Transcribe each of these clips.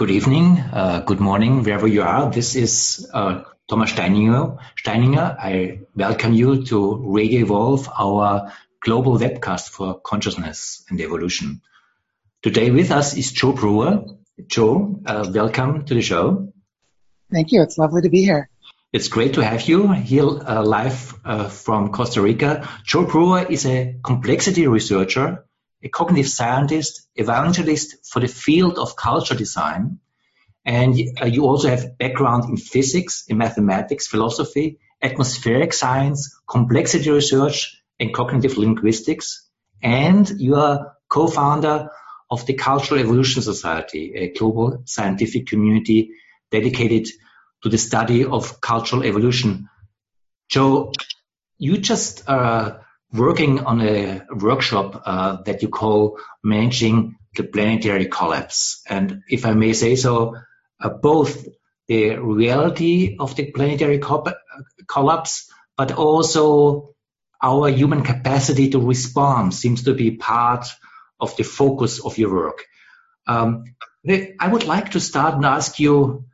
Good evening, uh, good morning, wherever you are. This is uh, Thomas Steininger. Steininger. I welcome you to Radio Evolve, our global webcast for consciousness and evolution. Today with us is Joe Brewer. Joe, uh, welcome to the show. Thank you. It's lovely to be here. It's great to have you here uh, live uh, from Costa Rica. Joe Brewer is a complexity researcher a cognitive scientist, evangelist for the field of culture design. And uh, you also have background in physics, in mathematics, philosophy, atmospheric science, complexity research, and cognitive linguistics. And you are co-founder of the Cultural Evolution Society, a global scientific community dedicated to the study of cultural evolution. Joe, you just uh, working on a workshop uh, that you call managing the planetary collapse. And if I may say so, uh, both the reality of the planetary co- collapse, but also our human capacity to respond seems to be part of the focus of your work. Um, I would like to start and ask you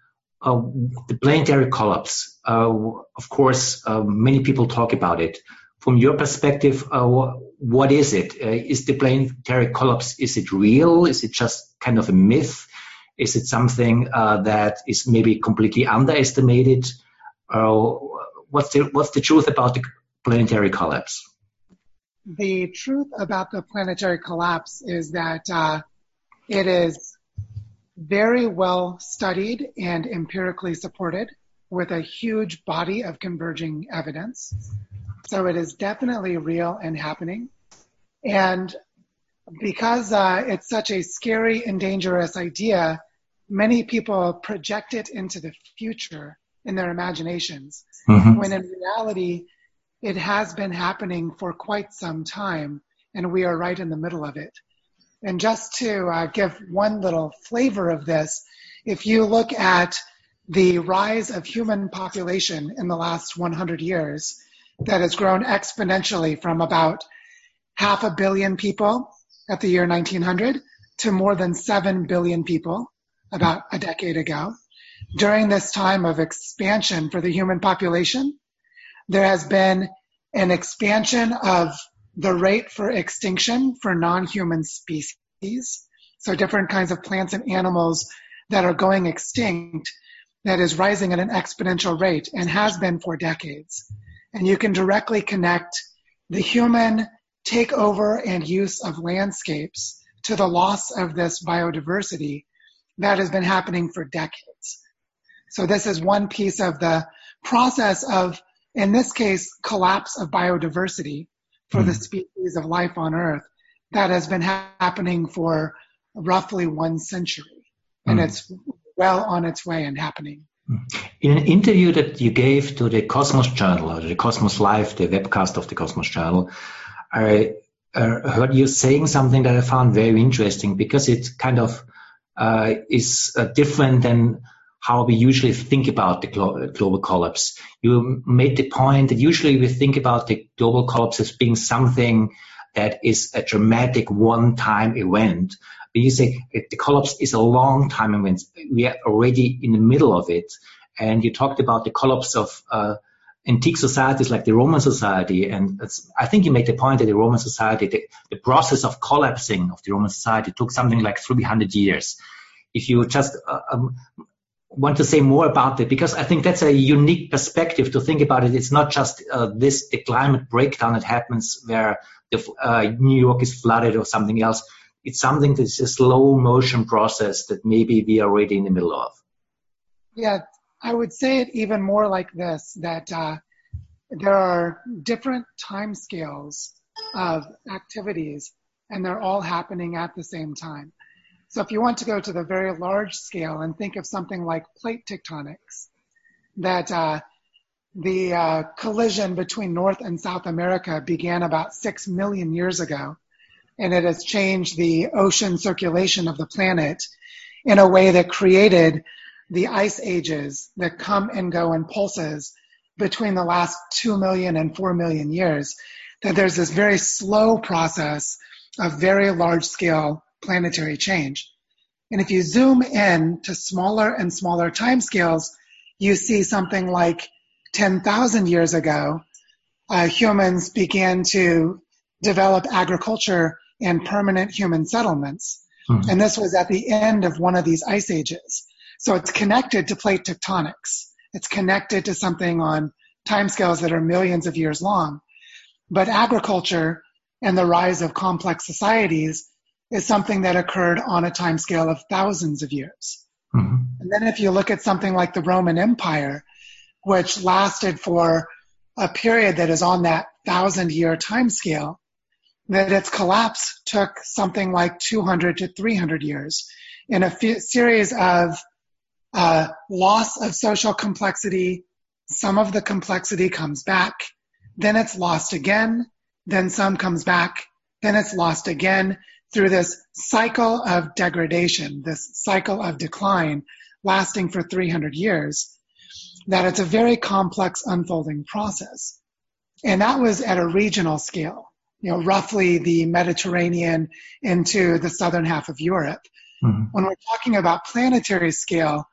uh, the planetary collapse. Uh, of course, uh, many people talk about it from your perspective, uh, what is it? Uh, is the planetary collapse, is it real? Is it just kind of a myth? Is it something uh, that is maybe completely underestimated? what's the what's the truth about the planetary collapse? The truth about the planetary collapse is that uh, it is very well studied and empirically supported with a huge body of converging evidence. So it is definitely real and happening. And because uh, it's such a scary and dangerous idea, many people project it into the future in their imaginations, mm-hmm. when in reality, it has been happening for quite some time, and we are right in the middle of it. And just to uh, give one little flavor of this, if you look at the rise of human population in the last 100 years, that has grown exponentially from about half a billion people at the year 1900 to more than 7 billion people about a decade ago. During this time of expansion for the human population, there has been an expansion of the rate for extinction for non-human species. So different kinds of plants and animals that are going extinct that is rising at an exponential rate and has been for decades and you can directly connect the human takeover and use of landscapes to the loss of this biodiversity that has been happening for decades. So this is one piece of the process of, in this case, collapse of biodiversity for mm. the hmm. species of life on Earth that has been ha- happening for roughly one century. Mm. And hmm. it's well on its way and happening. In an interview that you gave to the Cosmos Journal, or the Cosmos Live, the webcast of the Cosmos Journal, I uh, heard you saying something that I found very interesting because it kind of uh, is uh, different than how we usually think about the glo- global collapse. You made the point that usually we think about the global collapse as being something that is a dramatic one-time event, you say the collapse is a long time event. We are already in the middle of it. And you talked about the collapse of uh, antique societies like the Roman society. And I think you made the point that the Roman society, the, the, process of collapsing of the Roman society took something like 300 years. If you just uh, um, want to say more about it, because I think that's a unique perspective to think about it. It's not just uh, this, the climate breakdown that happens where the, uh, New York is flooded or something else it's something that's a slow motion process that maybe we are already in the middle of. Yeah, I would say it even more like this, that uh, there are different time scales of activities and they're all happening at the same time. So if you want to go to the very large scale and think of something like plate tectonics, that uh, the uh, collision between North and South America began about six million years ago and it has changed the ocean circulation of the planet in a way that created the ice ages that come and go in pulses between the last 2 million and 4 million years. That there's this very slow process of very large scale planetary change. And if you zoom in to smaller and smaller timescales, you see something like 10,000 years ago, uh, humans began to develop agriculture and permanent human settlements. Mm-hmm. And this was at the end of one of these ice ages. So it's connected to plate tectonics. It's connected to something on timescales that are millions of years long. But agriculture and the rise of complex societies is something that occurred on a timescale of thousands of years. Mm-hmm. And then if you look at something like the Roman Empire, which lasted for a period that is on that thousand year timescale, that its collapse took something like 200 to 300 years in a f- series of uh, loss of social complexity. Some of the complexity comes back, then it's lost again, then some comes back, then it's lost again through this cycle of degradation, this cycle of decline lasting for 300 years, that it's a very complex unfolding process. And that was at a regional scale, you know, roughly the Mediterranean into the southern half of Europe. Mm-hmm. When we're talking about planetary scale,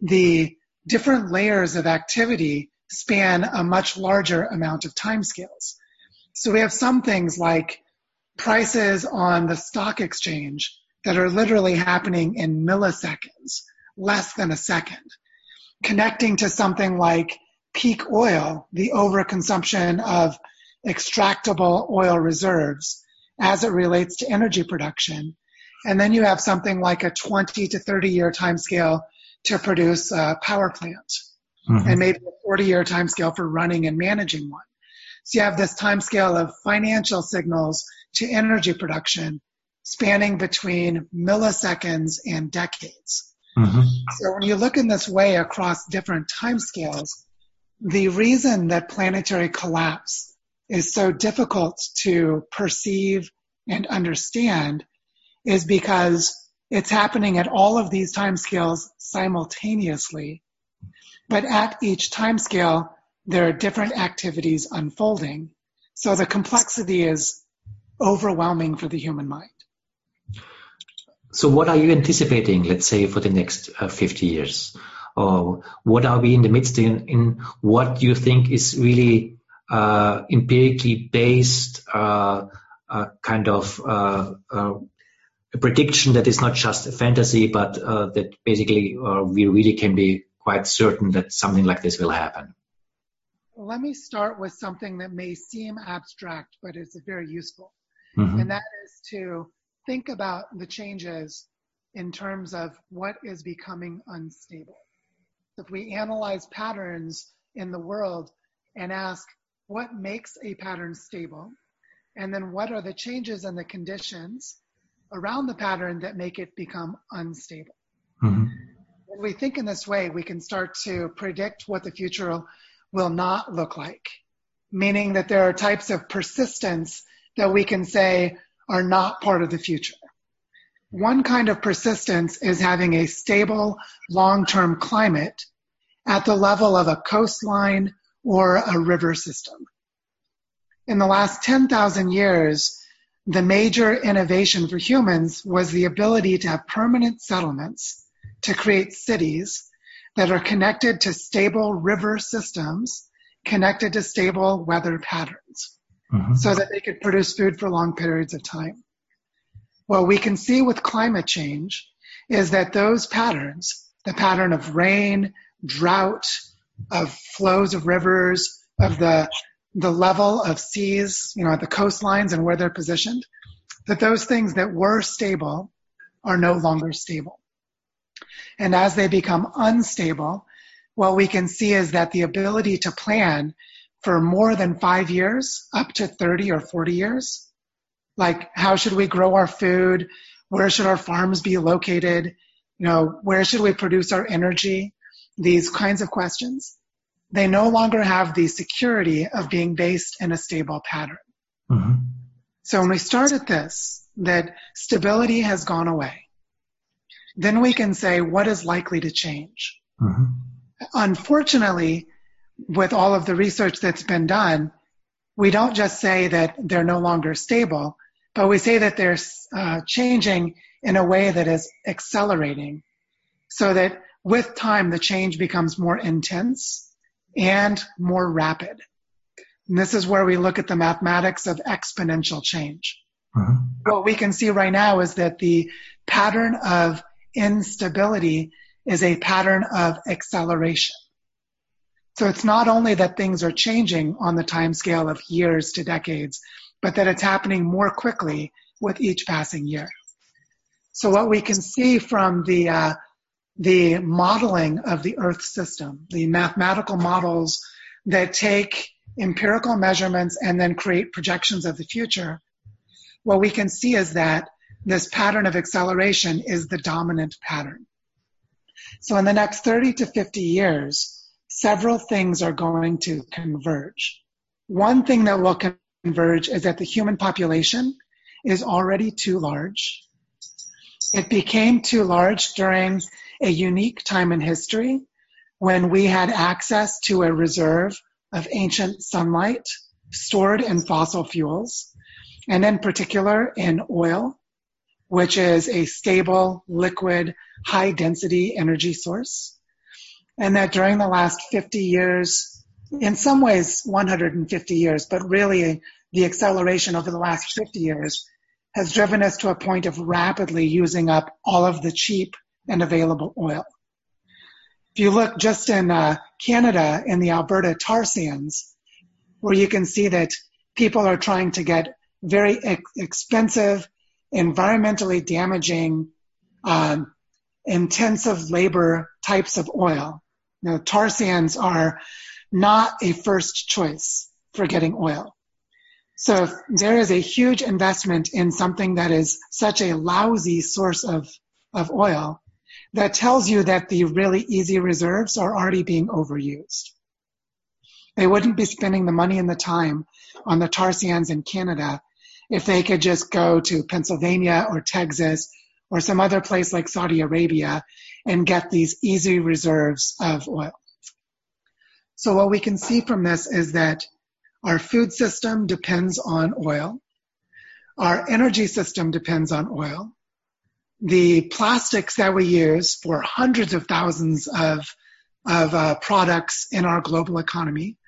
the different layers of activity span a much larger amount of timescales. So we have some things like prices on the stock exchange that are literally happening in milliseconds, less than a second, connecting to something like peak oil, the overconsumption of extractable oil reserves as it relates to energy production. And then you have something like a 20 to 30 year timescale to produce a power plant mm-hmm. and maybe a 40 year timescale for running and managing one. So you have this timescale of financial signals to energy production spanning between milliseconds and decades. Mm-hmm. So when you look in this way across different timescales, the reason that planetary collapse is so difficult to perceive and understand is because it's happening at all of these timescales simultaneously. But at each timescale, there are different activities unfolding. So the complexity is overwhelming for the human mind. So what are you anticipating, let's say, for the next uh, 50 years? Or what are we in the midst in, in what you think is really empirically based uh, uh kind of uh, uh, a prediction that is not just a fantasy, but that basically we really can be quite certain that something like this will happen? Let me start with something that may seem abstract, but is very useful. Mm-hmm. And that is to think about the changes in terms of what is becoming unstable. If we analyze patterns in the world and ask what makes a pattern stable, and then what are the changes and the conditions around the pattern that make it become unstable. Mm-hmm. When we think in this way, we can start to predict what the future will not look like, meaning that there are types of persistence that we can say are not part of the future. One kind of persistence is having a stable long-term climate at the level of a coastline or a river system. In the last 10,000 years, the major innovation for humans was the ability to have permanent settlements to create cities that are connected to stable river systems, connected to stable weather patterns mm-hmm. so that they could produce food for long periods of time. What we can see with climate change is that those patterns, the pattern of rain, drought, of flows of rivers, of the, the level of seas, you know, at the coastlines and where they're positioned, that those things that were stable are no longer stable. And as they become unstable, what we can see is that the ability to plan for more than five years, up to 30 or 40 years. Like, how should we grow our food? Where should our farms be located? You know, where should we produce our energy? These kinds of questions. They no longer have the security of being based in a stable pattern. Mm-hmm. So when we start at this, that stability has gone away, then we can say what is likely to change. Mm-hmm. Unfortunately, with all of the research that's been done, we don't just say that they're no longer stable, but we say that they're uh, changing in a way that is accelerating so that with time the change becomes more intense and more rapid. And this is where we look at the mathematics of exponential change. Uh-huh. What we can see right now is that the pattern of instability is a pattern of acceleration. So it's not only that things are changing on the time scale of years to decades, but that it's happening more quickly with each passing year. So what we can see from the uh, the modeling of the Earth system, the mathematical models that take empirical measurements and then create projections of the future, what we can see is that this pattern of acceleration is the dominant pattern. So in the next 30 to 50 years, several things are going to converge. One thing that will converge is that the human population is already too large. It became too large during a unique time in history when we had access to a reserve of ancient sunlight stored in fossil fuels, and in particular in oil, which is a stable, liquid, high density energy source. And that during the last 50 years, in some ways 150 years, but really the acceleration over the last 50 years has driven us to a point of rapidly using up all of the cheap and available oil. If you look just in uh, Canada in the Alberta tar sands, where you can see that people are trying to get very ex- expensive, environmentally damaging, um, intensive labor types of oil. Now, tar sands are not a first choice for getting oil. So there is a huge investment in something that is such a lousy source of, of oil that tells you that the really easy reserves are already being overused. They wouldn't be spending the money and the time on the tar sands in Canada if they could just go to Pennsylvania or Texas or some other place like Saudi Arabia and get these easy reserves of oil. So what we can see from this is that our food system depends on oil. Our energy system depends on oil the plastics that we use for hundreds of thousands of, of uh, products in our global economy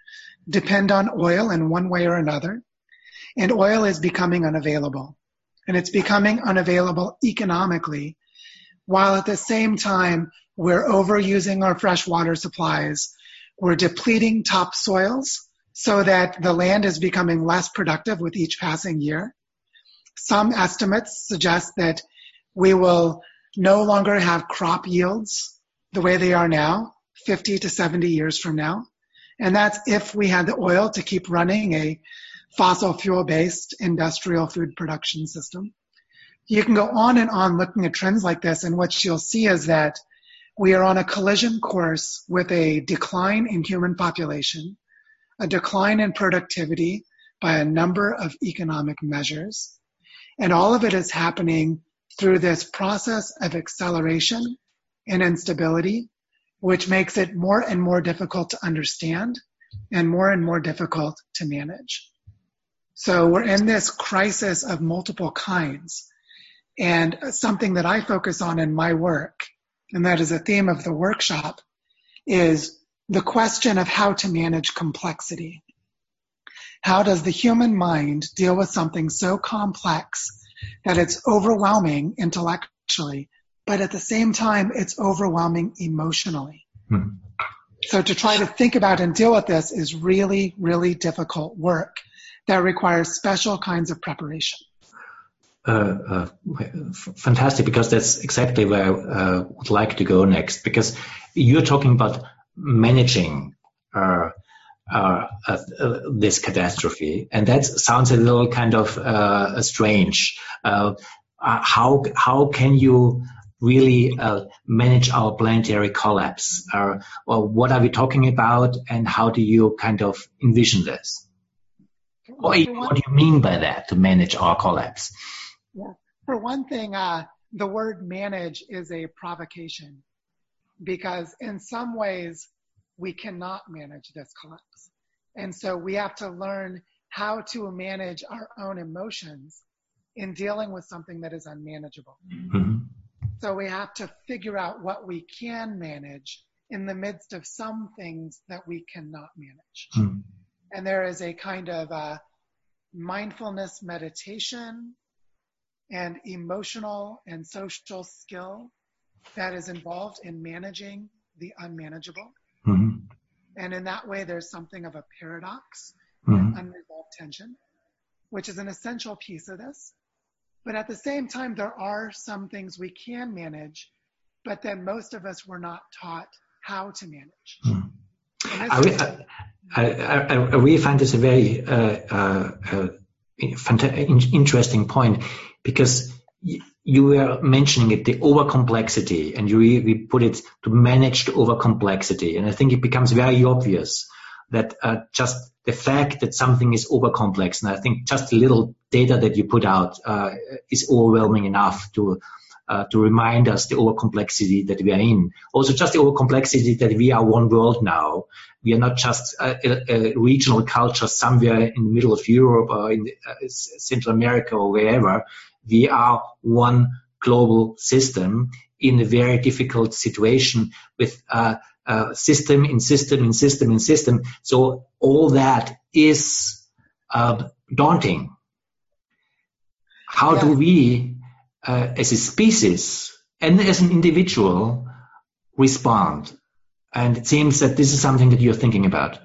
depend on oil in one way or another. And oil is becoming unavailable. And it's becoming unavailable economically, while at the same time, we're overusing our freshwater supplies. We're depleting topsoils so that the land is becoming less productive with each passing year. Some estimates suggest that we will no longer have crop yields the way they are now, 50 to 70 years from now. And that's if we had the oil to keep running a fossil fuel based industrial food production system. You can go on and on looking at trends like this, and what you'll see is that we are on a collision course with a decline in human population, a decline in productivity by a number of economic measures, and all of it is happening through this process of acceleration and instability, which makes it more and more difficult to understand and more and more difficult to manage. So we're in this crisis of multiple kinds. And something that I focus on in my work, and that is a theme of the workshop, is the question of how to manage complexity. How does the human mind deal with something so complex that it's overwhelming intellectually, but at the same time, it's overwhelming emotionally. Mm-hmm. So to try to think about and deal with this is really, really difficult work that requires special kinds of preparation. Uh, uh, fantastic, because that's exactly where I uh, would like to go next. Because you're talking about managing uh, uh, this catastrophe, and that sounds a little kind of uh, strange. Uh, how how can you really uh, manage our planetary collapse? or what are we talking about, and how do you kind of envision this? What, what do you mean by that to manage our collapse? Yeah. For one thing, the word manage is a provocation because in some ways we cannot manage this collapse. And so we have to learn how to manage our own emotions in dealing with something that is unmanageable. Mm-hmm. So we have to figure out what we can manage in the midst of some things that we cannot manage. Mm-hmm. And there is a kind of uh, mindfulness meditation and emotional and social skill that is involved in managing the unmanageable. Mm-hmm. And in that way, there's something of a paradox, mm-hmm. unresolved tension, which is an essential piece of this. But at the same time, there are some things we can manage, but then most of us were not taught how to manage. Mm-hmm. I, I, I, I, really find this a very uh, uh, uh, interesting point because you were mentioning it, the over complexity, and you we put it to manage the over complexity. And I think it becomes very obvious that uh, just the fact that something is over complex, and I think just a little data that you put out uh, is overwhelming enough to uh, to remind us the over complexity that we are in. Also, just the over complexity that we are one world now. We are not just a, a, a regional culture somewhere in the middle of Europe or in the, uh, Central America or wherever. We are one global system in a very difficult situation with uh, uh, system in system in system in system. So all that is uh, daunting. How yeah. do we uh, as a species and as an individual respond. And it seems that this is something that you're thinking about.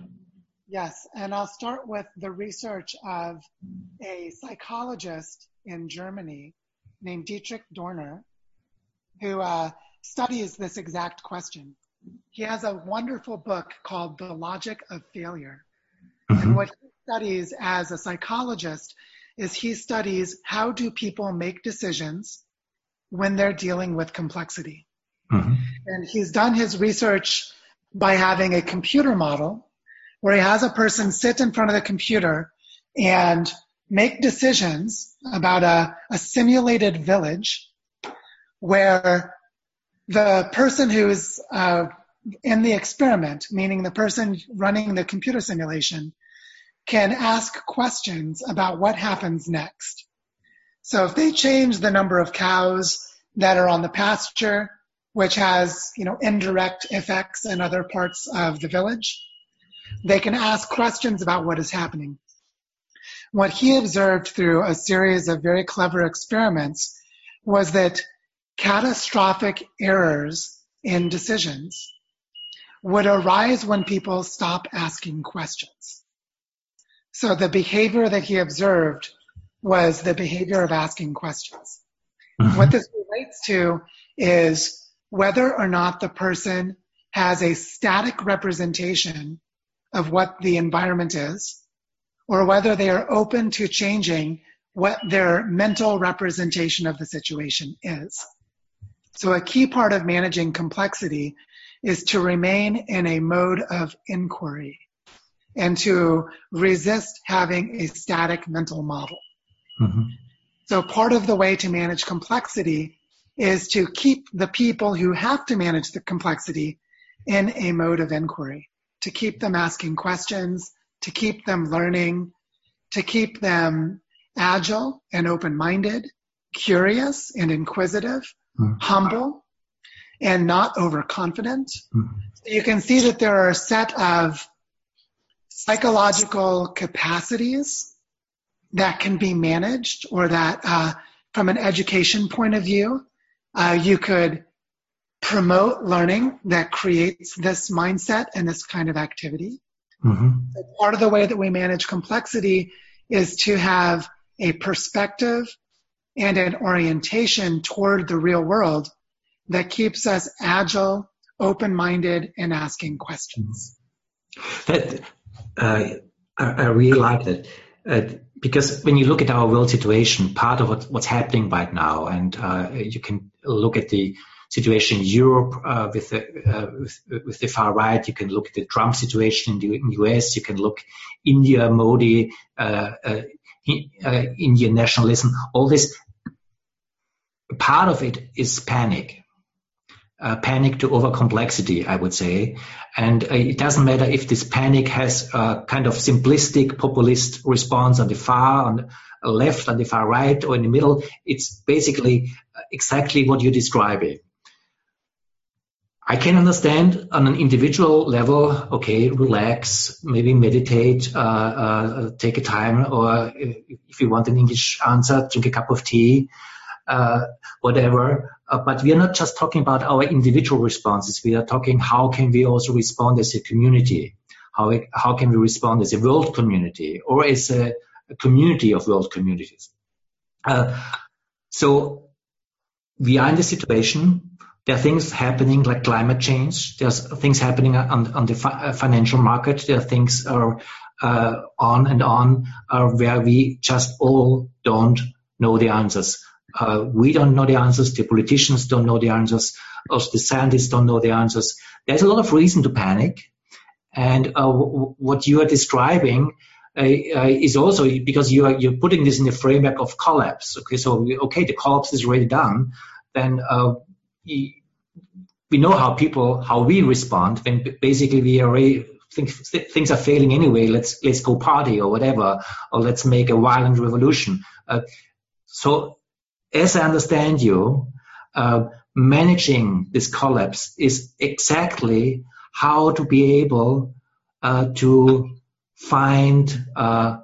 Yes, and I'll start with the research of a psychologist in Germany named Dietrich Dorner, who uh, studies this exact question. He has a wonderful book called The Logic of Failure. Mm-hmm. And what he studies as a psychologist is he studies how do people make decisions when they're dealing with complexity. Mm-hmm. And he's done his research by having a computer model where he has a person sit in front of the computer and make decisions about a, a simulated village where the person who's uh, in the experiment, meaning the person running the computer simulation, can ask questions about what happens next. So if they change the number of cows that are on the pasture, which has, you know, indirect effects in other parts of the village, they can ask questions about what is happening. What he observed through a series of very clever experiments was that catastrophic errors in decisions would arise when people stop asking questions. So the behavior that he observed was the behavior of asking questions. Mm-hmm. What this relates to is whether or not the person has a static representation of what the environment is, or whether they are open to changing what their mental representation of the situation is. So a key part of managing complexity is to remain in a mode of inquiry and to resist having a static mental model. Mm-hmm. So part of the way to manage complexity is to keep the people who have to manage the complexity in a mode of inquiry, to keep them asking questions, to keep them learning, to keep them agile and open-minded, curious and inquisitive, mm-hmm. humble, and not overconfident. Mm-hmm. So you can see that there are a set of psychological capacities that can be managed or that uh, from an education point of view, uh, you could promote learning that creates this mindset and this kind of activity. Mm-hmm. So part of the way that we manage complexity is to have a perspective and an orientation toward the real world that keeps us agile, open-minded, and asking questions. That uh, I, I, really like that. Uh, because when you look at our world situation, part of what, what's happening right now, and uh, you can look at the situation in Europe uh, with, the, uh, with, with, the far right, you can look at the Trump situation in the, US, you can look India, Modi, uh, Indian nationalism, all this. Part of it is panic. uh, panic to over complexity, I would say. And uh, it doesn't matter if this panic has a kind of simplistic populist response on the far, on the left, on the far right, or in the middle. It's basically exactly what you're describing. I can understand on an individual level, okay, relax, maybe meditate, uh, uh, take a time, or if you want an English answer, drink a cup of tea, uh, whatever. Uh, but we are not just talking about our individual responses. We are talking how can we also respond as a community? How, how can we respond as a world community or as a, a community of world communities? Uh, so we are in the situation. There are things happening like climate change. There's things happening on, on the fi- uh, financial market. There are things are uh, on and on uh, where we just all don't know the answers. Uh, we don't know the answers. The politicians don't know the answers. Also, the scientists don't know the answers. There's a lot of reason to panic. And uh, w- what you are describing uh, uh, is also because you are you're putting this in the framework of collapse. Okay, so okay, the collapse is already done. Then uh, we know how people how we respond when basically we already think things are failing anyway. Let's let's go party or whatever, or let's make a violent revolution. Uh, so as I understand you, uh, managing this collapse is exactly how to be able uh, to find uh,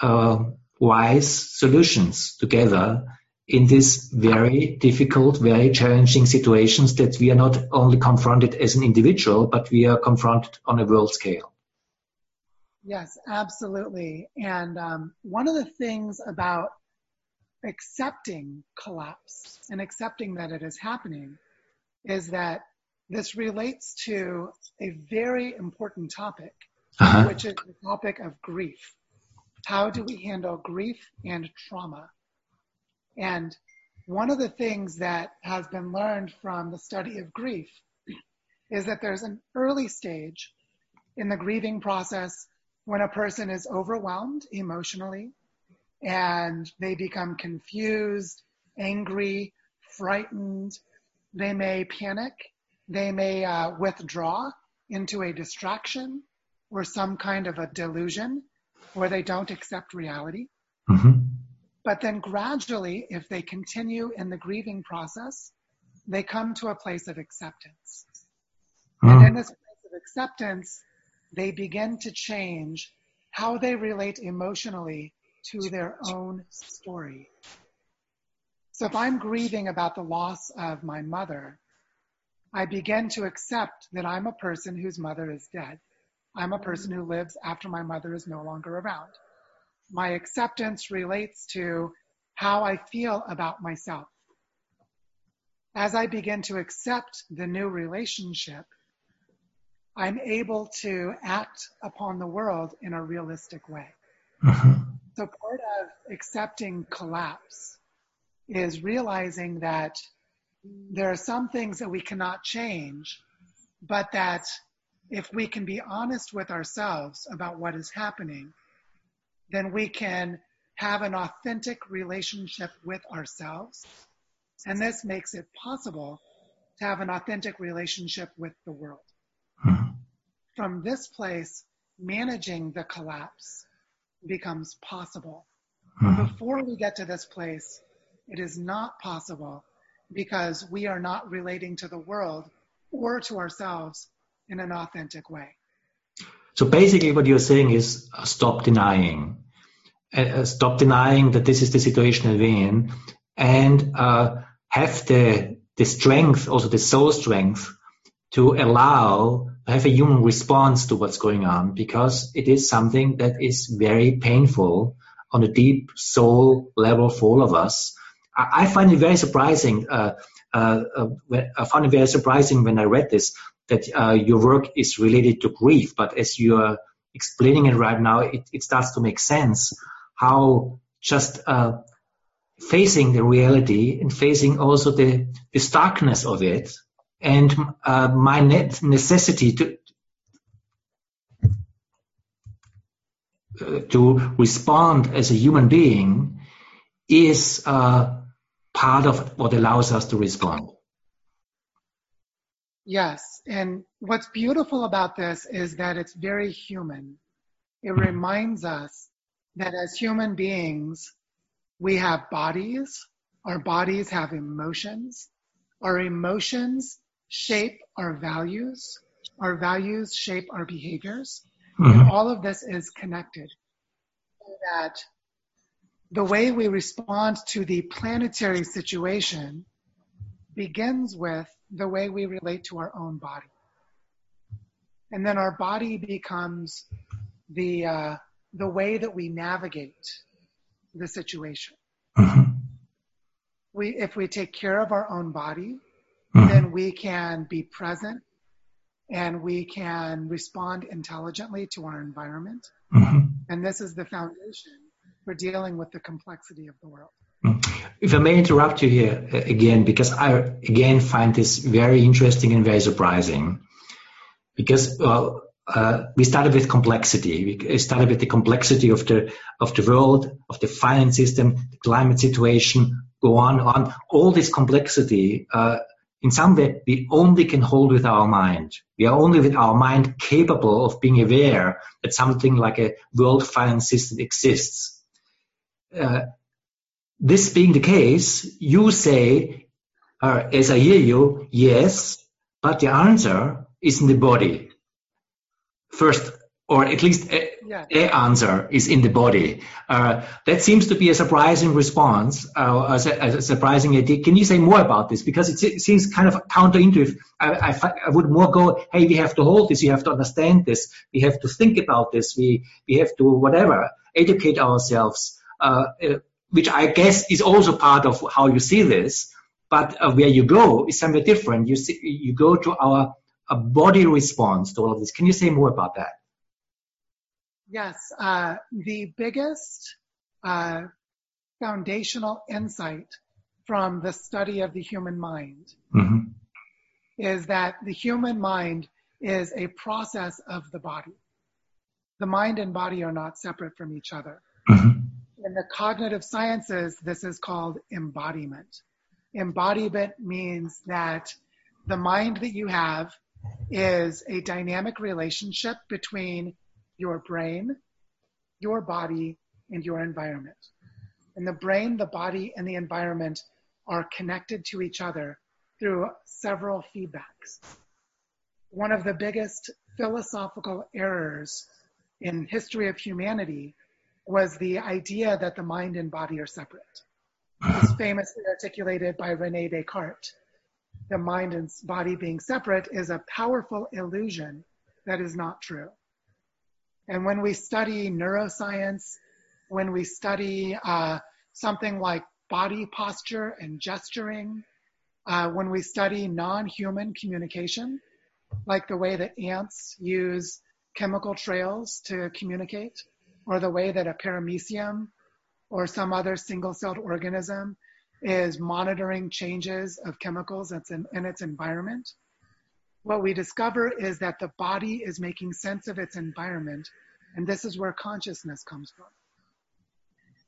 uh wise solutions together in these very difficult, very challenging situations that we are not only confronted as an individual, but we are confronted on a world scale. Yes, absolutely. And um, one of the things about accepting collapse and accepting that it is happening is that this relates to a very important topic, uh-huh. which is the topic of grief. How do we handle grief and trauma? And one of the things that has been learned from the study of grief is that there's an early stage in the grieving process when a person is overwhelmed emotionally and they become confused, angry, frightened. They may panic. They may uh, withdraw into a distraction or some kind of a delusion where they don't accept reality. Mm-hmm. But then gradually, if they continue in the grieving process, they come to a place of acceptance. Mm. And in this place of acceptance, they begin to change how they relate emotionally to their own story. So if I'm grieving about the loss of my mother, I begin to accept that I'm a person whose mother is dead. I'm a person who lives after my mother is no longer around. My acceptance relates to how I feel about myself. As I begin to accept the new relationship, I'm able to act upon the world in a realistic way. Mm-hmm. So part of accepting collapse is realizing that there are some things that we cannot change, but that if we can be honest with ourselves about what is happening, then we can have an authentic relationship with ourselves. And this makes it possible to have an authentic relationship with the world. Mm-hmm. From this place, managing the collapse becomes possible. Mm-hmm. Before we get to this place, it is not possible because we are not relating to the world or to ourselves in an authentic way. So basically, what you're saying is uh, stop denying. Uh, uh, stop denying that this is the situation we're in, and uh, have the the strength, also the soul strength, to allow have a human response to what's going on because it is something that is very painful on a deep soul level for all of us. I, I find it very surprising. Uh, uh, uh, I found it very surprising when I read this that uh, your work is related to grief, but as you are explaining it right now, it, it starts to make sense how just uh, facing the reality and facing also the, the starkness of it and uh, my net necessity to uh, to respond as a human being is uh, part of what allows us to respond. Yes. And what's beautiful about this is that it's very human. It reminds us that as human beings, we have bodies. Our bodies have emotions. Our emotions shape our values. Our values shape our behaviors. Mm-hmm. And all of this is connected. That the way we respond to the planetary situation begins with the way we relate to our own body. And then our body becomes the, uh, the way that we navigate the situation. Mm-hmm. We, if we take care of our own body, mm-hmm. then we can be present and we can respond intelligently to our environment. Mm-hmm. And this is the foundation for dealing with the complexity of the world. If I may interrupt you here uh, again, because I again find this very interesting and very surprising. Because well, uh, we started with complexity. We started with the complexity of the of the world, of the finance system, the climate situation, go on, on. All this complexity, uh, in some way, we only can hold with our mind. We are only with our mind capable of being aware that something like a world finance system exists. Uh, this being the case, you say, uh, as I hear you, yes, but the answer is in the body. First, or at least a, yeah. a answer is in the body. Uh, that seems to be a surprising response, uh, as, a, a, surprising idea. Can you say more about this? Because it, it seems kind of counterintuitive. I, I, I, would more go, hey, we have to hold this, we have to understand this, we have to think about this, we, we have to whatever, educate ourselves. Uh, uh which I guess is also part of how you see this. But uh, where you go is somewhere different. You see, you go to our a body response to all of this. Can you say more about that? Yes, uh, the biggest uh, foundational insight from the study of the human mind mm-hmm. is that the human mind is a process of the body. The mind and body are not separate from each other. Mm-hmm in the cognitive sciences, this is called embodiment. Embodiment means that the mind that you have is a dynamic relationship between your brain, your body, and your environment. And the brain, the body, and the environment are connected to each other through several feedbacks. One of the biggest philosophical errors in history of humanity was the idea that the mind and body are separate. It's famously articulated by Rene Descartes. The mind and body being separate is a powerful illusion that is not true. And when we study neuroscience, when we study uh, something like body posture and gesturing, uh, when we study non-human communication, like the way that ants use chemical trails to communicate, or the way that a paramecium or some other single-celled organism is monitoring changes of chemicals in its environment, what we discover is that the body is making sense of its environment, and this is where consciousness comes from.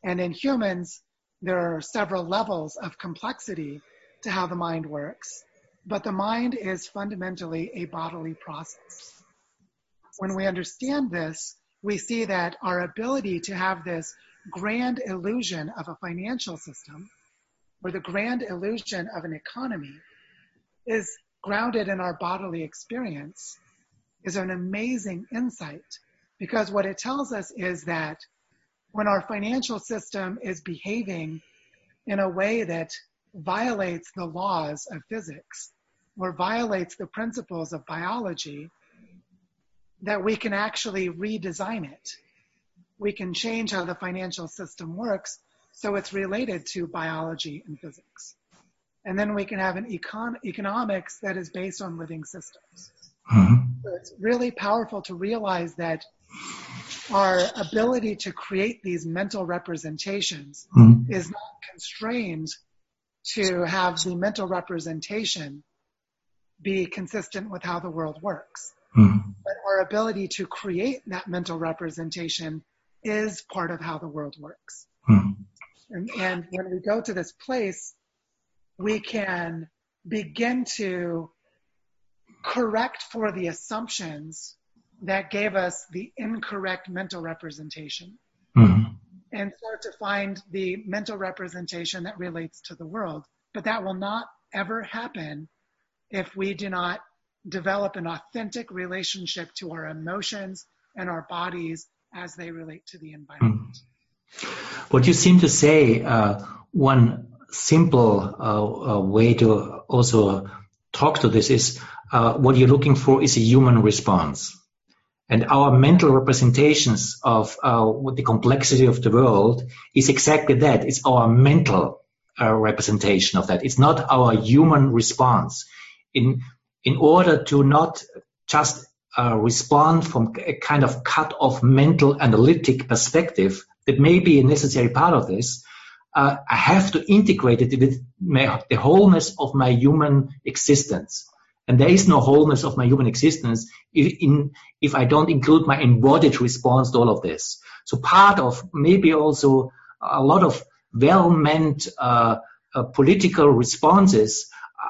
And in humans, there are several levels of complexity to how the mind works, but the mind is fundamentally a bodily process. When we understand this, we see that our ability to have this grand illusion of a financial system or the grand illusion of an economy is grounded in our bodily experience is an amazing insight because what it tells us is that when our financial system is behaving in a way that violates the laws of physics or violates the principles of biology, that we can actually redesign it. We can change how the financial system works so it's related to biology and physics. And then we can have an econ- economics that is based on living systems. Mm-hmm. So it's really powerful to realize that our ability to create these mental representations mm-hmm. is not constrained to have the mental representation be consistent with how the world works. Mm-hmm. But our ability to create that mental representation is part of how the world works. Mm-hmm. And, and when we go to this place, we can begin to correct for the assumptions that gave us the incorrect mental representation Mhm. and start to find the mental representation that relates to the world. But that will not ever happen if we do not develop an authentic relationship to our emotions and our bodies as they relate to the environment. What you seem to say, uh, one simple uh, uh, way to also talk to this is uh, what you're looking for is a human response. And our mental representations of uh, the complexity of the world is exactly that. It's our mental uh, representation of that. It's not our human response. In in order to not just uh, respond from a kind of cut off mental analytic perspective that may be a necessary part of this, uh, I have to integrate it with my, the wholeness of my human existence. And there is no wholeness of my human existence if, in, if I don't include my embodied response to all of this. So part of maybe also a lot of well-meant uh, uh, political responses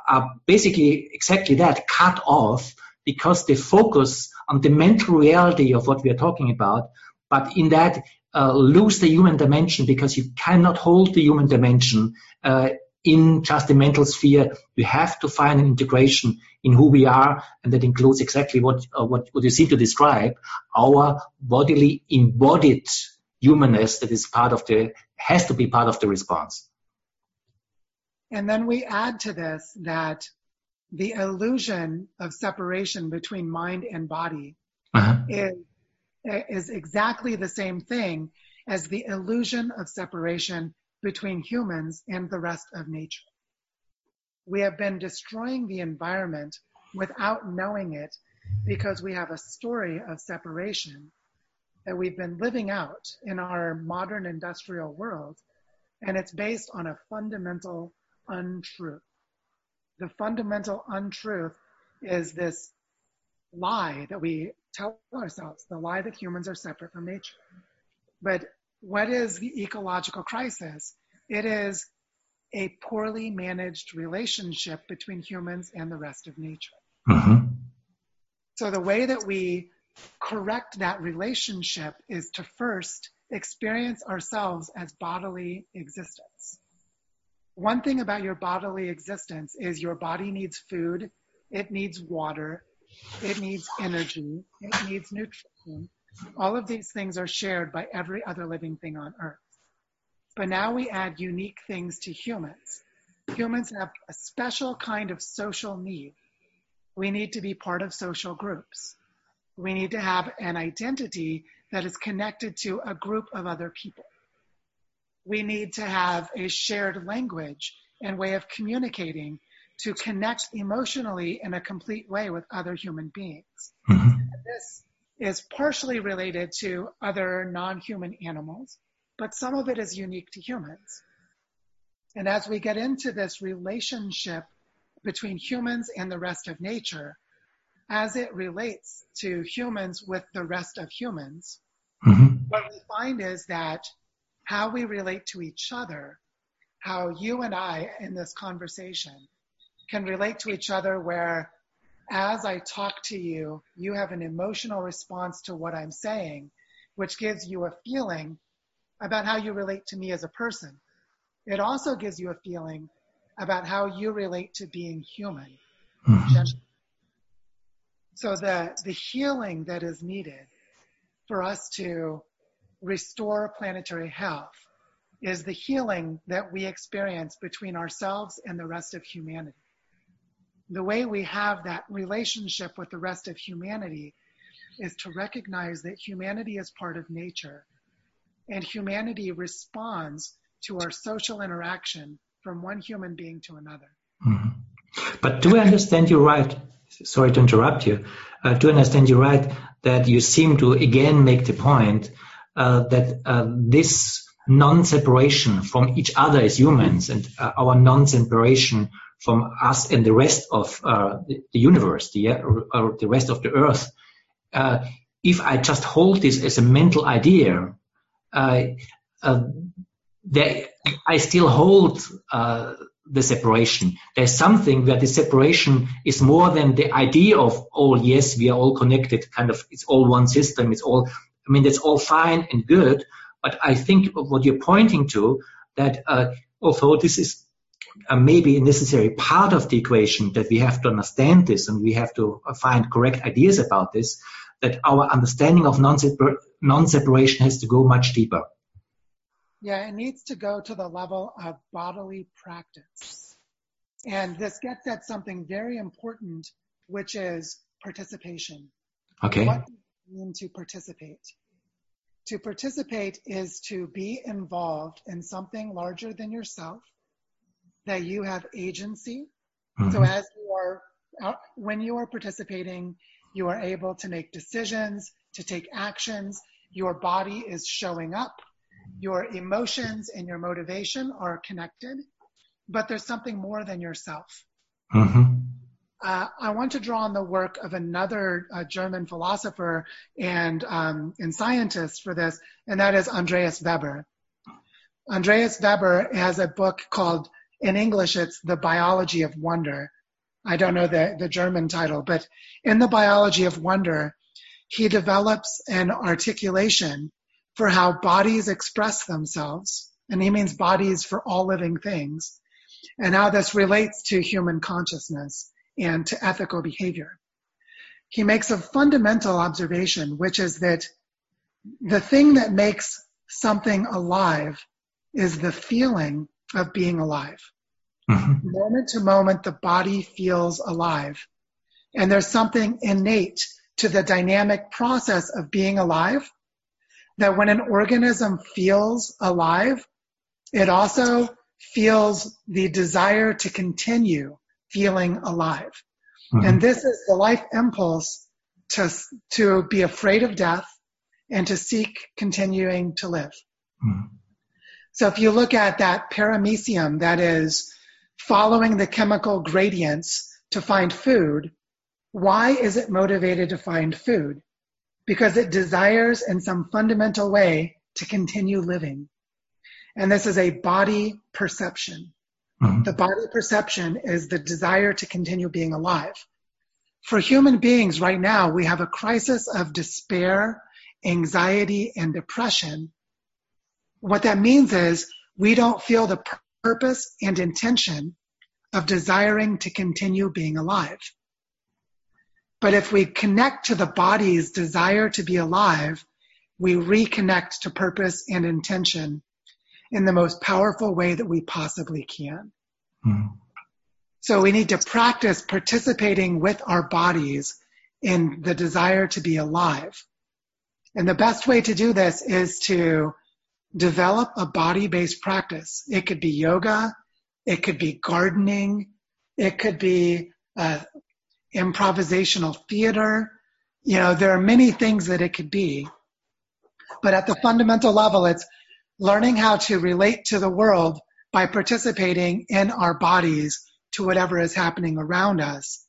are basically exactly that, cut off because they focus on the mental reality of what we are talking about, but in that uh, lose the human dimension because you cannot hold the human dimension uh, in just the mental sphere. You have to find an integration in who we are, and that includes exactly what uh, what, what you seem to describe: our bodily embodied humanness that is part of the has to be part of the response. And then we add to this that the illusion of separation between mind and body Uh-huh. is, is exactly the same thing as the illusion of separation between humans and the rest of nature. We have been destroying the environment without knowing it because we have a story of separation that we've been living out in our modern industrial world, and it's based on a fundamental untruth. The fundamental untruth is this lie that we tell ourselves, the lie that humans are separate from nature. But what is the ecological crisis? It is a poorly managed relationship between humans and the rest of nature. Mhm. So the way that we correct that relationship is to first experience ourselves as bodily existence. One thing about your bodily existence is your body needs food, it needs water, it needs energy, it needs nutrition. All of these things are shared by every other living thing on earth. But now we add unique things to humans. Humans have a special kind of social need. We need to be part of social groups. We need to have an identity that is connected to a group of other people. We need to have a shared language and way of communicating to connect emotionally in a complete way with other human beings. Mhm. This is partially related to other non-human animals, but some of it is unique to humans. And as we get into this relationship between humans and the rest of nature, as it relates to humans with the rest of humans, Mhm. what we find is that how we relate to each other, how you and I in this conversation can relate to each other where as I talk to you, you have an emotional response to what I'm saying, which gives you a feeling about how you relate to me as a person. It also gives you a feeling about how you relate to being human. Mhm. So the, the healing that is needed for us to restore planetary health is the healing that we experience between ourselves and the rest of humanity. The way we have that relationship with the rest of humanity is to recognize that humanity is part of nature and humanity responds to our social interaction from one human being to another. Mhm. But do I understand you right? Sorry to interrupt you. Uh, do I understand you right that you seem to again make the point that uh, this non-separation from each other as humans and uh, our non-separation from us and the rest of uh, the, universe, the, uh, or the rest of the earth, uh, if I just hold this as a mental idea, uh, uh, I still hold uh, the separation. There's something where the separation is more than the idea of, oh yes, we are all connected, kind of, it's all one system, it's all, I mean, that's all fine and good. But I think what you're pointing to, that uh, although this is uh, maybe a necessary part of the equation, that we have to understand this and we have to find correct ideas about this, that our understanding of non-separation has to go much deeper. Yeah, it needs to go to the level of bodily practice. And this gets at something very important, which is participation. Okay. What mean to participate? To participate is to be involved in something larger than yourself, that you have agency. Mm-hmm. So as you are, uh, when you are participating, you are able to make decisions, to take actions. Your body is showing up your emotions and your motivation are connected, but there's something more than yourself. Mm-hmm. Uh, I want to draw on the work of another uh, German philosopher and um, and scientist for this, and that is Andreas Weber. Andreas Weber has a book called, in English, it's The Biology of Wonder. I don't know the, the German title, but in The Biology of Wonder, he develops an articulation for how bodies express themselves, and he means bodies for all living things, and how this relates to human consciousness and to ethical behavior. He makes a fundamental observation, which is that the thing that makes something alive is the feeling of being alive. Mm-hmm. Moment to moment, the body feels alive. And there's something innate to the dynamic process of being alive that when an organism feels alive, it also feels the desire to continue feeling alive. Mm-hmm. And this is the life impulse to, to be afraid of death and to seek continuing to live. Mm-hmm. So if you look at that paramecium that is following the chemical gradients to find food, why is it motivated to find food? because it desires in some fundamental way to continue living. And this is a body perception. Mm-hmm. The body perception is the desire to continue being alive. For human beings right now, we have a crisis of despair, anxiety, and depression. What that means is we don't feel the purpose and intention of desiring to continue being alive. But if we connect to the body's desire to be alive, we reconnect to purpose and intention in the most powerful way that we possibly can. Mm. So we need to practice participating with our bodies in the desire to be alive. And the best way to do this is to develop a body-based practice. It could be yoga. It could be gardening. It could be uh, improvisational theater. You know, there are many things that it could be. But at the fundamental level, it's learning how to relate to the world by participating in our bodies to whatever is happening around us.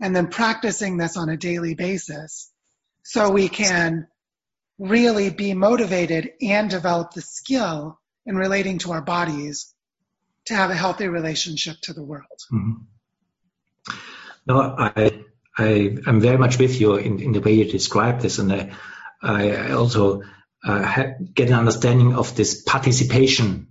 And then practicing this on a daily basis so we can really be motivated and develop the skill in relating to our bodies to have a healthy relationship to the world. Mm-hmm. No, I, I am very much with you in, in the way you describe this, and I, I also uh, get an understanding of this participation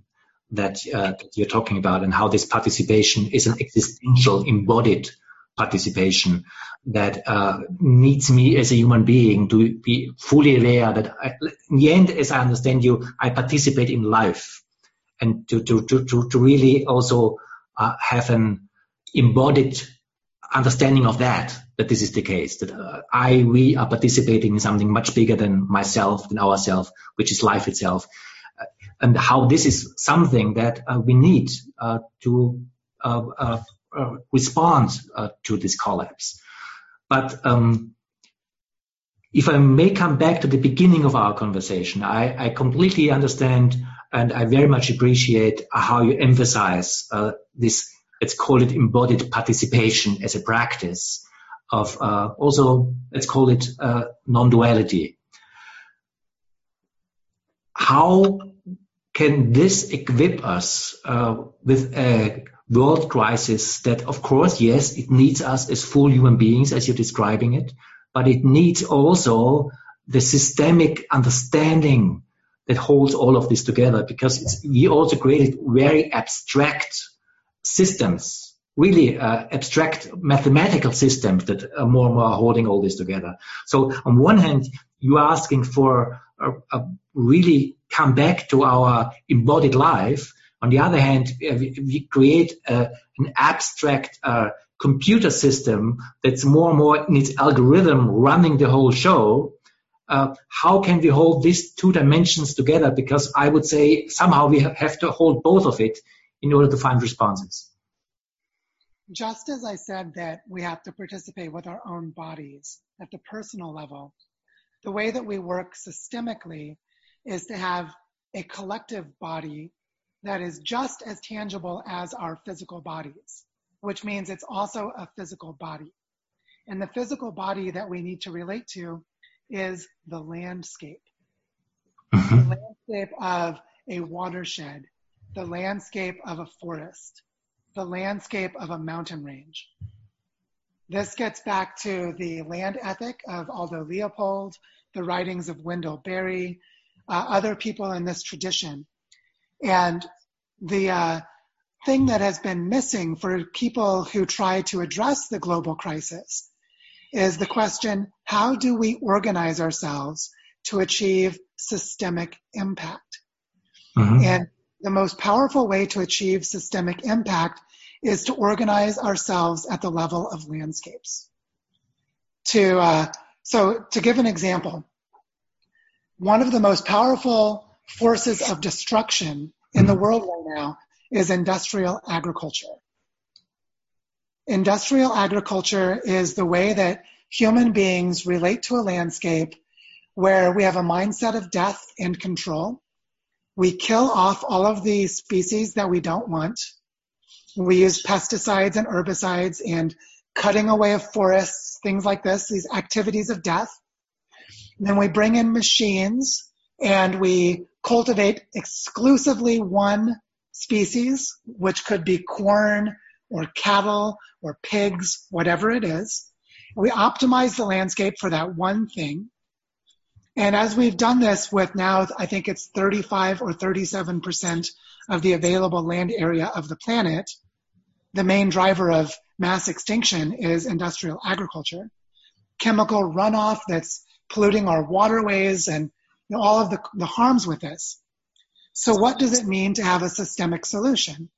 that, uh, that, you're talking about, and how this participation is an existential, embodied participation that uh, needs me as a human being to be fully aware that I, in the end, as I understand you, I participate in life, and to to to to, to really also uh, have an embodied understanding of that, that this is the case, that uh, I, we are participating in something much bigger than myself, than ourself, which is life itself. Uh, and how this is something that uh, we need uh, to uh, uh, respond to this collapse. But um, if I may come back to the beginning of our conversation, I, I completely understand and I very much appreciate how you emphasize this let's call it embodied participation as a practice of uh, also let's call it uh, non-duality. How can this equip us uh, with a world crisis that, of course, yes, it needs us as full human beings, as you're describing it, but it needs also the systemic understanding that holds all of this together because we also created very abstract systems, really uh, abstract mathematical systems that are more and more holding all this together. So on one hand, you're asking for a, a really come back to our embodied life. On the other hand, we create a, an abstract uh, computer system that's more and more in its algorithm running the whole show uh, how can we hold these two dimensions together? Because I would say somehow we have to hold both of it in order to find responses. Just as I said that we have to participate with our own bodies at the personal level, the way that we work systemically is to have a collective body that is just as tangible as our physical bodies, which means it's also a physical body. And the physical body that we need to relate to is the landscape. Mm-hmm. The landscape of a watershed, the landscape of a forest, the landscape of a mountain range. This gets back to the land ethic of Aldo Leopold, the writings of Wendell Berry, uh, other people in this tradition. And the uh, thing that has been missing for people who try to address the global crisis is the question, how do we organize ourselves to achieve systemic impact? Mm-hmm. And the most powerful way to achieve systemic impact is to organize ourselves at the level of landscapes. To uh, so to give an example, one of the most powerful forces of destruction in the world right now is industrial agriculture. Industrial agriculture is the way that human beings relate to a landscape where we have a mindset of death and control. We kill off all of the species that we don't want. We use pesticides and herbicides and cutting away of forests, things like this, these activities of death. And then we bring in machines and we cultivate exclusively one species, which could be corn or cattle or pigs, whatever it is. We optimize the landscape for that one thing. And as we've done this with now, I think it's 35 or 37% of the available land area of the planet, the main driver of mass extinction is industrial agriculture. Chemical runoff that's polluting our waterways and you know, all of the, the harms with this. So what does it mean to have a systemic solution?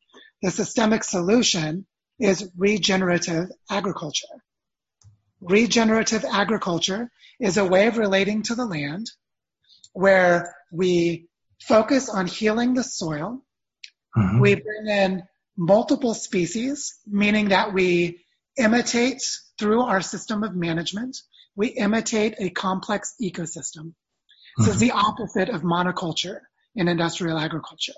The systemic solution is regenerative agriculture. Regenerative agriculture is a way of relating to the land where we focus on healing the soil. Mm-hmm. We bring in multiple species, meaning that we imitate through our system of management, we imitate a complex ecosystem. Mm-hmm. This is the opposite of monoculture in industrial agriculture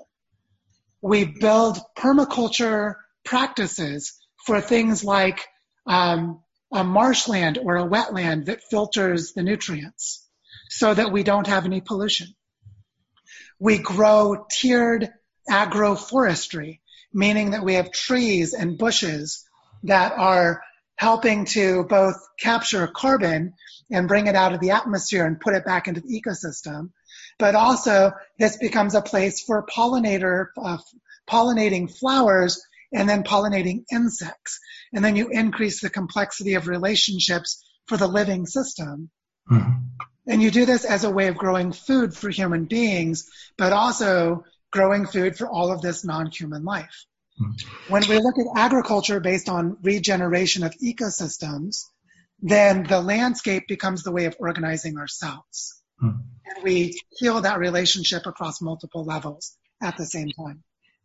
we build permaculture practices for things like um, a marshland or a wetland that filters the nutrients so that we don't have any pollution. We grow tiered agroforestry, meaning that we have trees and bushes that are helping to both capture carbon and bring it out of the atmosphere and put it back into the ecosystem, but also this becomes a place for pollinator, uh, pollinating flowers and then pollinating insects. And then you increase the complexity of relationships for the living system. Mm-hmm. And you do this as a way of growing food for human beings, but also growing food for all of this non-human life. Mm-hmm. When we look at agriculture based on regeneration of ecosystems, then the landscape becomes the way of organizing ourselves. Mm. And we heal that relationship across multiple levels at the same time.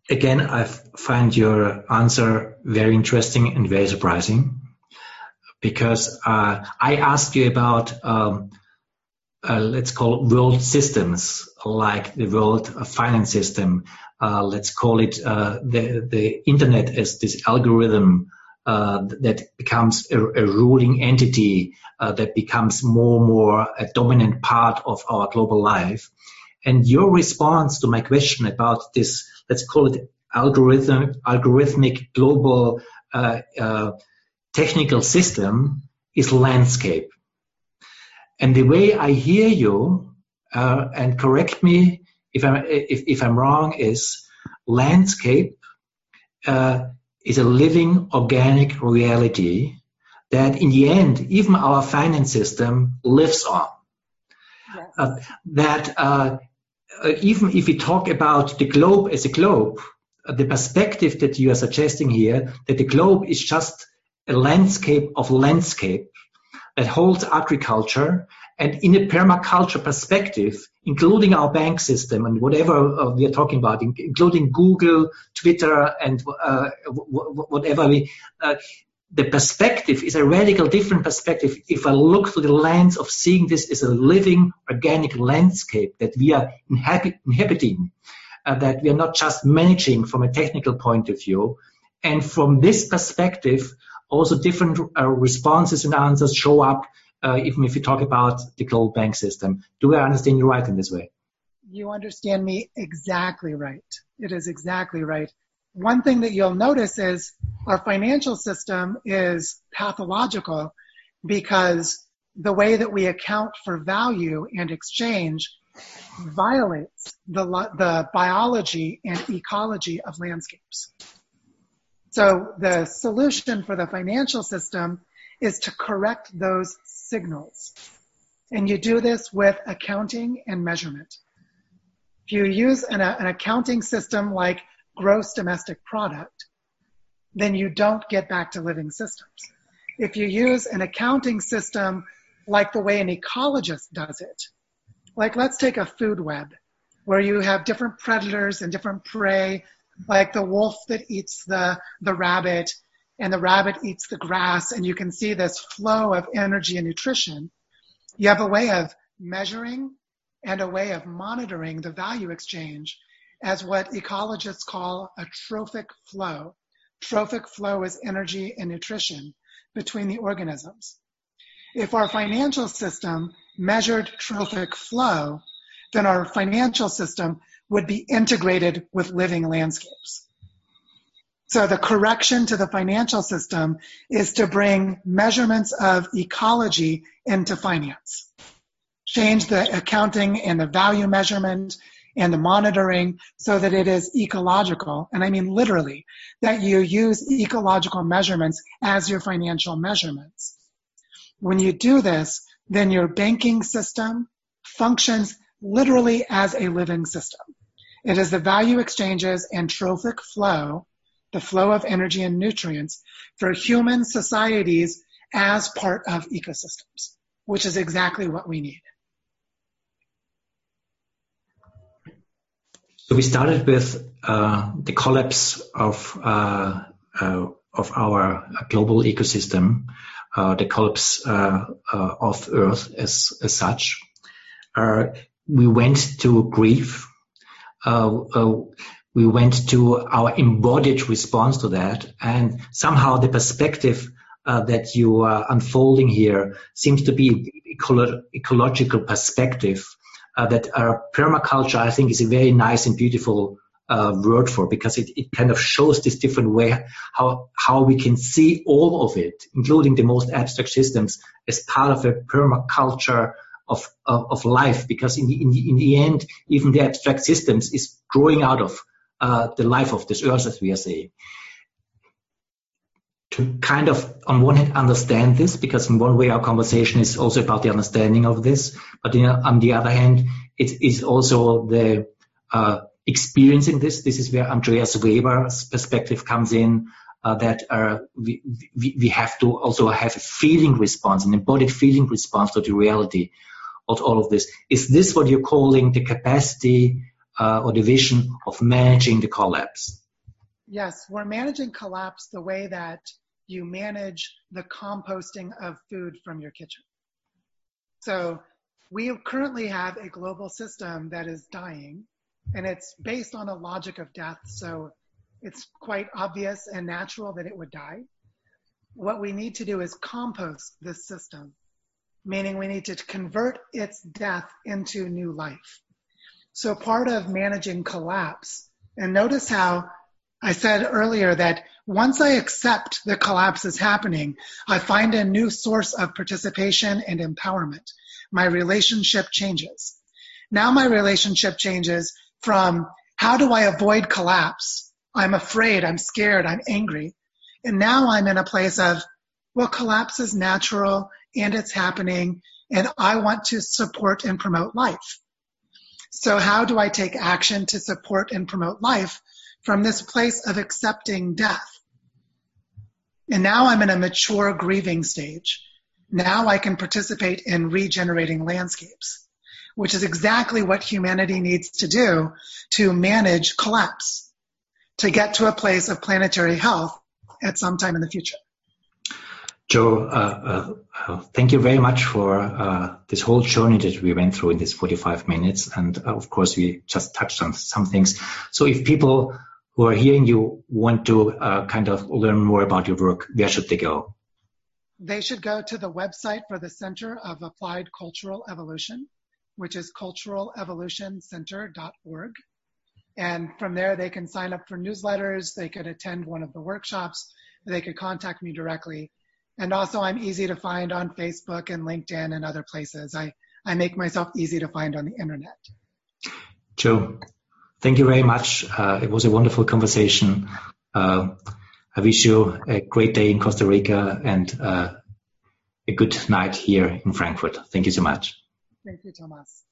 Again, I find your answer very interesting and very surprising because uh, I asked you about, um, uh, let's call world systems like the world finance system. Uh, let's call it uh, the, the internet as this algorithm uh, that becomes a, a ruling entity uh, that becomes more and more a dominant part of our global life. And your response to my question about this, let's call it algorithm, algorithmic global uh, technical system is landscape. And the way I hear you, uh, and correct me if I'm, if, if I'm wrong, is landscape uh, is a living organic reality that in the end, even our finance system lives on. Yes. Uh, that uh, uh, even if we talk about the globe as a globe, uh, the perspective that you are suggesting here, that the globe is just a landscape of landscape that holds agriculture and in a permaculture perspective, including our bank system and whatever uh, we are talking about, including Google, Twitter, and uh, whatever we, uh, the perspective is a radical different perspective. If I look through the lens of seeing this as a living organic landscape that we are inhabit- inhabiting, uh, that we are not just managing from a technical point of view, and from this perspective, also different uh, responses and answers show up uh, even if you talk about the global bank system. Do I understand you right in this way? You understand me exactly right. It is exactly right. One thing that you'll notice is our financial system is pathological because the way that we account for value and exchange violates the, the biology and ecology of landscapes. So the solution for the financial system is to correct those signals. And you do this with accounting and measurement. If you use an, uh, an accounting system like gross domestic product, then you don't get back to living systems. If you use an accounting system like the way an ecologist does it, like let's take a food web where you have different predators and different prey, like the wolf that eats the, the rabbit and the rabbit eats the grass and you can see this flow of energy and nutrition. You have a way of measuring and a way of monitoring the value exchange as what ecologists call a trophic flow. Trophic flow is energy and nutrition between the organisms. If our financial system measured trophic flow, then our financial system would be integrated with living landscapes. So the correction to the financial system is to bring measurements of ecology into finance. Change the accounting and the value measurement and the monitoring so that it is ecological. And I mean literally that you use ecological measurements as your financial measurements. When you do this, then your banking system functions literally as a living system. It is the value exchanges and trophic flow, the flow of energy and nutrients for human societies as part of ecosystems, which is exactly what we need. So we started with uh, the collapse of uh, uh, of our global ecosystem, uh, the collapse uh, uh, of Earth as, as such. we went to grief. We went to our embodied response to that, and somehow the perspective that you are unfolding here seems to be ecolo- ecological perspective uh, that uh, permaculture, I think, is a very nice and beautiful uh, word for because it, it kind of shows this different way how how we can see all of it, including the most abstract systems, as part of a permaculture of of, of life. Because in the, in the in the end, even the abstract systems is growing out of uh, the life of this earth, as we are saying to kind of, on one hand, understand this, because in one way our conversation is also about the understanding of this, but on the other hand, it is also the uh, experiencing this. This is where Andreas Weber's perspective comes in, uh, that uh, we, we, we have to also have a feeling response, an embodied feeling response to the reality of all of this. Is this what you're calling the capacity uh, or the vision of managing the collapse? Yes, we're managing collapse the way that you manage the composting of food from your kitchen. So we currently have a global system that is dying and it's based on a logic of death. So it's quite obvious and natural that it would die. What we need to do is compost this system, meaning we need to convert its death into new life. So part of managing collapse, and notice how I said earlier that once I accept the collapse is happening, I find a new source of participation and empowerment. My relationship changes. Now my relationship changes from how do I avoid collapse? I'm afraid, I'm scared, I'm angry. And now I'm in a place of, well, collapse is natural and it's happening and I want to support and promote life. So how do I take action to support and promote life from this place of accepting death? And now I'm in a mature grieving stage. Now I can participate in regenerating landscapes, which is exactly what humanity needs to do to manage collapse, to get to a place of planetary health at some time in the future. Joe, uh, uh, uh, thank you very much for uh, this whole journey that we went through in this 45 minutes. And uh, of course, we just touched on some things. So if people who are hearing you want to uh, kind of learn more about your work, where should they go? They should go to the website for the Center of Applied Cultural Evolution, which is culturalevolutioncenter.org. And from there, they can sign up for newsletters. They could attend one of the workshops. They could contact me directly and also, I'm easy to find on Facebook and LinkedIn and other places. I, I make myself easy to find on the internet. Joe, thank you very much. Uh, it was a wonderful conversation. Uh, I wish you a great day in Costa Rica and uh, a good night here in Frankfurt. Thank you so much. Thank you, Thomas.